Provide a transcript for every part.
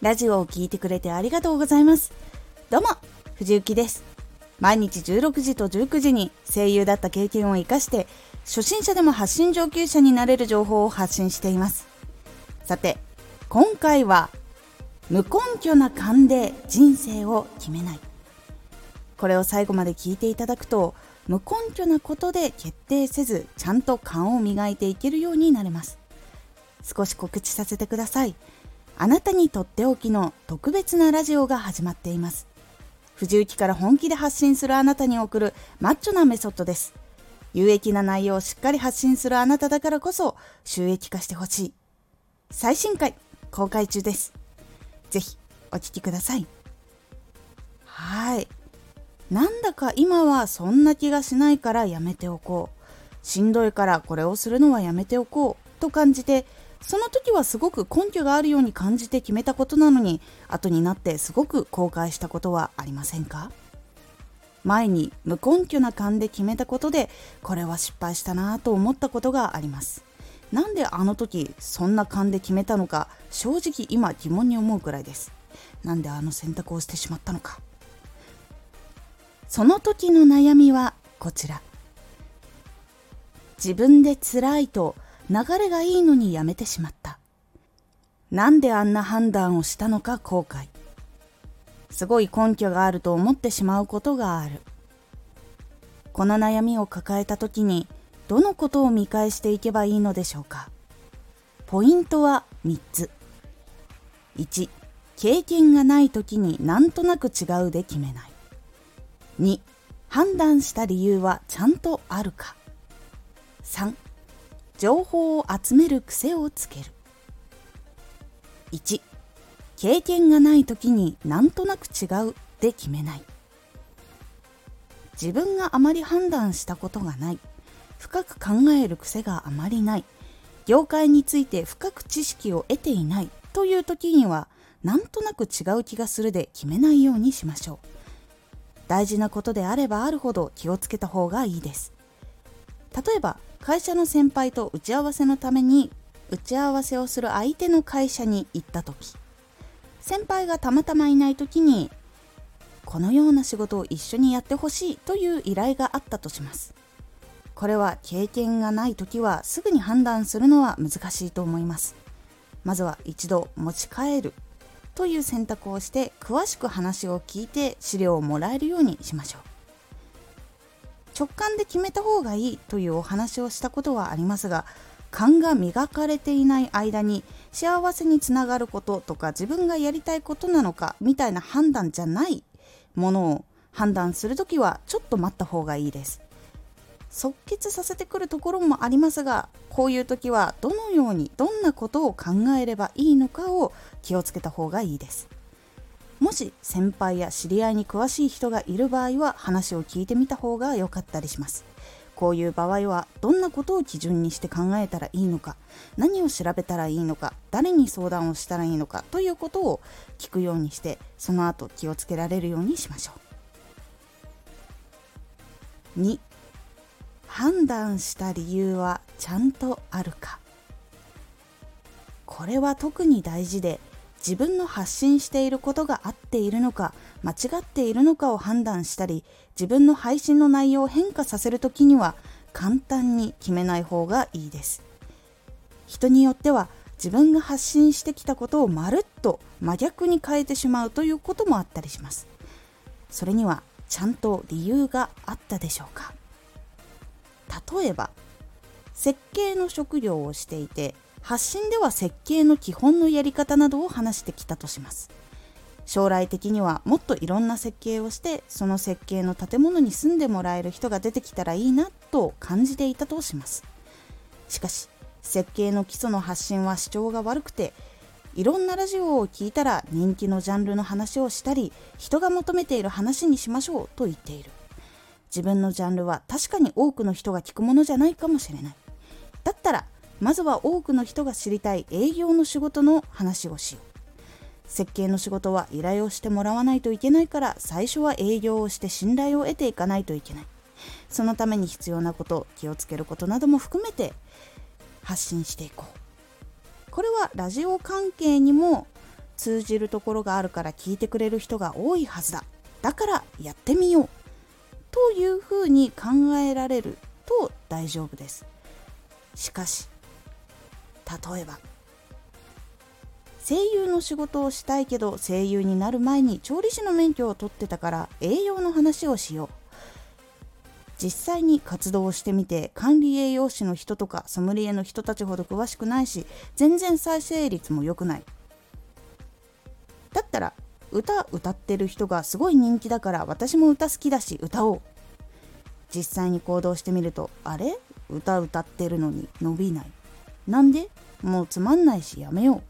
ラジオを聴いてくれてありがとうございます。どうも、藤幸です。毎日16時と19時に声優だった経験を活かして、初心者でも発信上級者になれる情報を発信しています。さて、今回は、無根拠な勘で人生を決めない。これを最後まで聞いていただくと、無根拠なことで決定せず、ちゃんと勘を磨いていけるようになれます。少し告知させてください。あなたにとっておきの特別なラジオが始まっています。藤雪から本気で発信するあなたに送るマッチョなメソッドです。有益な内容をしっかり発信するあなただからこそ収益化してほしい。最新回公開中です。ぜひお聴きください。はい。なんだか今はそんな気がしないからやめておこう。しんどいからこれをするのはやめておこう。と感じてその時はすごく根拠があるように感じて決めたことなのに後になってすごく後悔したことはありませんか？前に無根拠な勘で決めたことでこれは失敗したなぁと思ったことがあります。なんであの時そんな勘で決めたのか正直今疑問に思うくらいです。なんであの選択をしてしまったのか。その時の悩みはこちら。自分で辛いと流れがいいのにやめてしまった。なんであんな判断をしたのか後悔。すごい根拠があると思ってしまうことがある。この悩みを抱えた時にどのことを見返していけばいいのでしょうか。ポイントは3つ。1、経験がない時になんとなく違うで決めない。2、判断した理由はちゃんとあるか。3、情報を集める癖をつける。1経験がない時になんとなく違うで決めない。自分があまり判断したことがない。深く考える癖があまりない。業界について深く知識を得ていない。という時にはなんとなく違う気がするで決めないようにしましょう。大事なことであればあるほど気をつけた方がいいです。例えば会社の先輩と打ち合わせのために打ち合わせをする相手の会社に行った時先輩がたまたまいない時にこのような仕事を一緒にやってほしいという依頼があったとします。これは経験がない時はすぐに判断するのは難しいと思います。まずは一度持ち帰るという選択をして詳しく話を聞いて資料をもらえるようにしましょう。直感で決めた方がいいというお話をしたことはありますが勘が磨かれていない間に幸せにつながることとか自分がやりたいことなのかみたいな判断じゃないものを判断するときはちょっと待った方がいいです。即決させてくるところもありますがこういう時はどのようにどんなことを考えればいいのかを気をつけた方がいいです。もし先輩や知り合いに詳しい人がいる場合は話を聞いてみた方が良かったりします。こういう場合はどんなことを基準にして考えたらいいのか何を調べたらいいのか誰に相談をしたらいいのかということを聞くようにしてその後気をつけられるようにしましょう。2判断した理由はちゃんとあるか。これは特に大事で自分の発信していることが合っているのか間違っているのかを判断したり自分の配信の内容を変化させる時には簡単に決めない方がいいです。人によっては自分が発信してきたことをまるっと真逆に変えてしまうということもあったりします。それにはちゃんと理由があったでしょうか。例えば設計の職業をしていて発信では設計の基本のやり方などを話してきたとします。将来的にはもっといろんな設計をしてその設計の建物に住んでもらえる人が出てきたらいいなと感じていたとします。しかし設計の基礎の発信は主張が悪くていろんなラジオを聞いたら人気のジャンルの話をしたり人が求めている話にしましょうと言っている。自分のジャンルは確かに多くの人が聞くものじゃないかもしれない。だったらまずは多くの人が知りたい営業の仕事の話をしよう。設計の仕事は依頼をしてもらわないといけないから最初は営業をして信頼を得ていかないといけない。そのために必要なこと気をつけることなども含めて発信していこう。これはラジオ関係にも通じるところがあるから聞いてくれる人が多いはずだ。だからやってみよう。というふうに考えられると大丈夫です。しかし例えば。声優の仕事をしたいけど声優になる前に調理師の免許を取ってたから栄養の話をしよう。実際に活動をしてみて管理栄養士の人とかソムリエの人たちほど詳しくないし全然再生率も良くない。だったら歌歌ってる人がすごい人気だから私も歌好きだし歌おう。実際に行動してみるとあれ？歌歌ってるのに伸びない。なんで？もうつまんないしやめよう。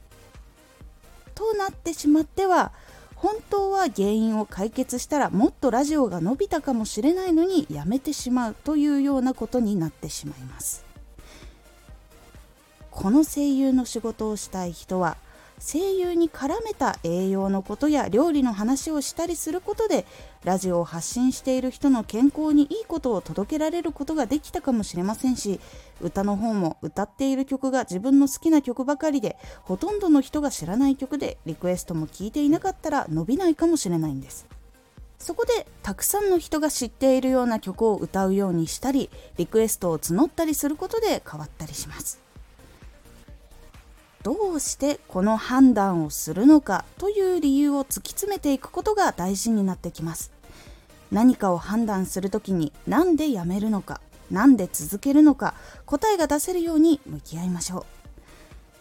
となってしまっては本当は原因を解決したらもっとラジオが伸びたかもしれないのにやめてしまうというようなことになってしまいます。この声優の仕事をしたい人は声優に絡めた栄養のことや料理の話をしたりすることでラジオを発信している人の健康にいいことを届けられることができたかもしれませんし歌の方も歌っている曲が自分の好きな曲ばかりでほとんどの人が知らない曲でリクエストも聞いていなかったら伸びないかもしれないんです。そこでたくさんの人が知っているような曲を歌うようにしたりリクエストを募ったりすることで変わったりします。どうしてこの判断をするのかという理由を突き詰めていくことが大事になってきます。何かを判断するときに何でやめるのか何で続けるのか答えが出せるように向き合いましょう。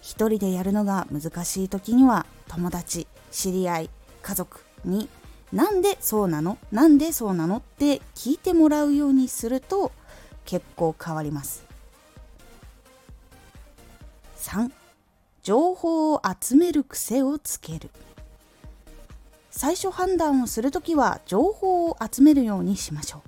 一人でやるのが難しい時には友達知り合い家族になんでそうなのなんでそうなのって聞いてもらうようにすると結構変わります。3情報を集める癖をつける。最初判断をするときは情報を集めるようにしましょ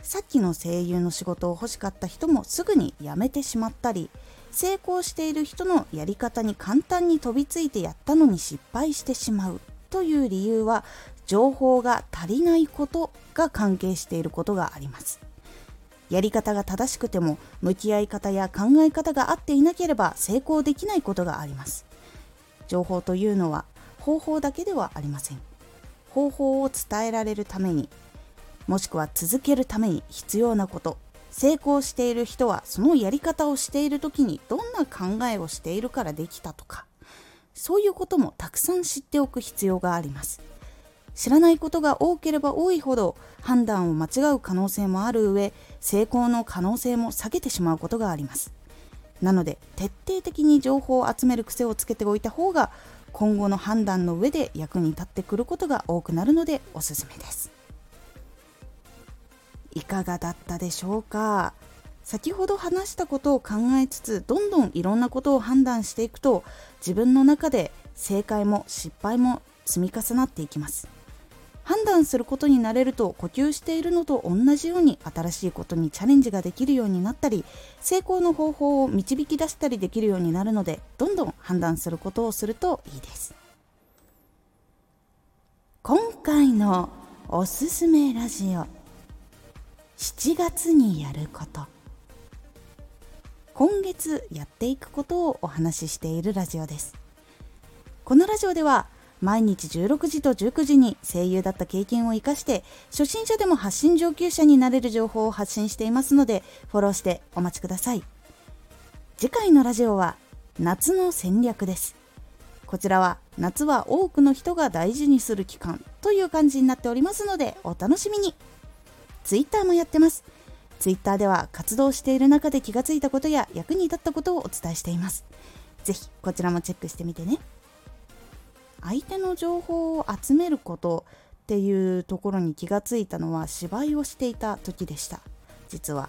う。さっきの声優の仕事を欲しかった人もすぐに辞めてしまったり成功している人のやり方に簡単に飛びついてやったのに失敗してしまうという理由は情報が足りないことが関係していることがあります。やり方が正しくても向き合い方や考え方が合っていなければ成功できないことがあります。情報というのは方法だけではありません。方法を伝えられるためにもしくは続けるために必要なこと。成功している人はそのやり方をしている時にどんな考えをしているからできたとか。そういうこともたくさん知っておく必要があります。知らないことが多ければ多いほど判断を間違う可能性もある上成功の可能性も下げてしまうことがあります。なので徹底的に情報を集める癖をつけておいた方が今後の判断の上で役に立ってくることが多くなるのでおすすめです。いかがだったでしょうか？先ほど話したことを考えつつどんどんいろんなことを判断していくと自分の中で正解も失敗も積み重なっていきます。判断することになれると呼吸しているのと同じように新しいことにチャレンジができるようになったり成功の方法を導き出したりできるようになるのでどんどん判断することをするといいです。今回のおすすめラジオ7月にやること。今月やっていくことをお話ししているラジオです。このラジオでは毎日16時と19時に声優だった経験を生かして初心者でも発信上級者になれる情報を発信していますのでフォローしてお待ちください。次回のラジオは夏の戦略です。こちらは夏は多くの人が大事にする期間という感じになっておりますのでお楽しみに。Twitter もやってます。Twitter では活動している中で気がついたことや役に立ったことをお伝えしています。ぜひこちらもチェックしてみてね。相手の情報を集めることっていうところに気がついたのは芝居をしていた時でした。実は。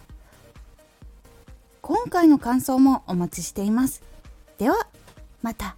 今回の感想もお待ちしています。ではまた。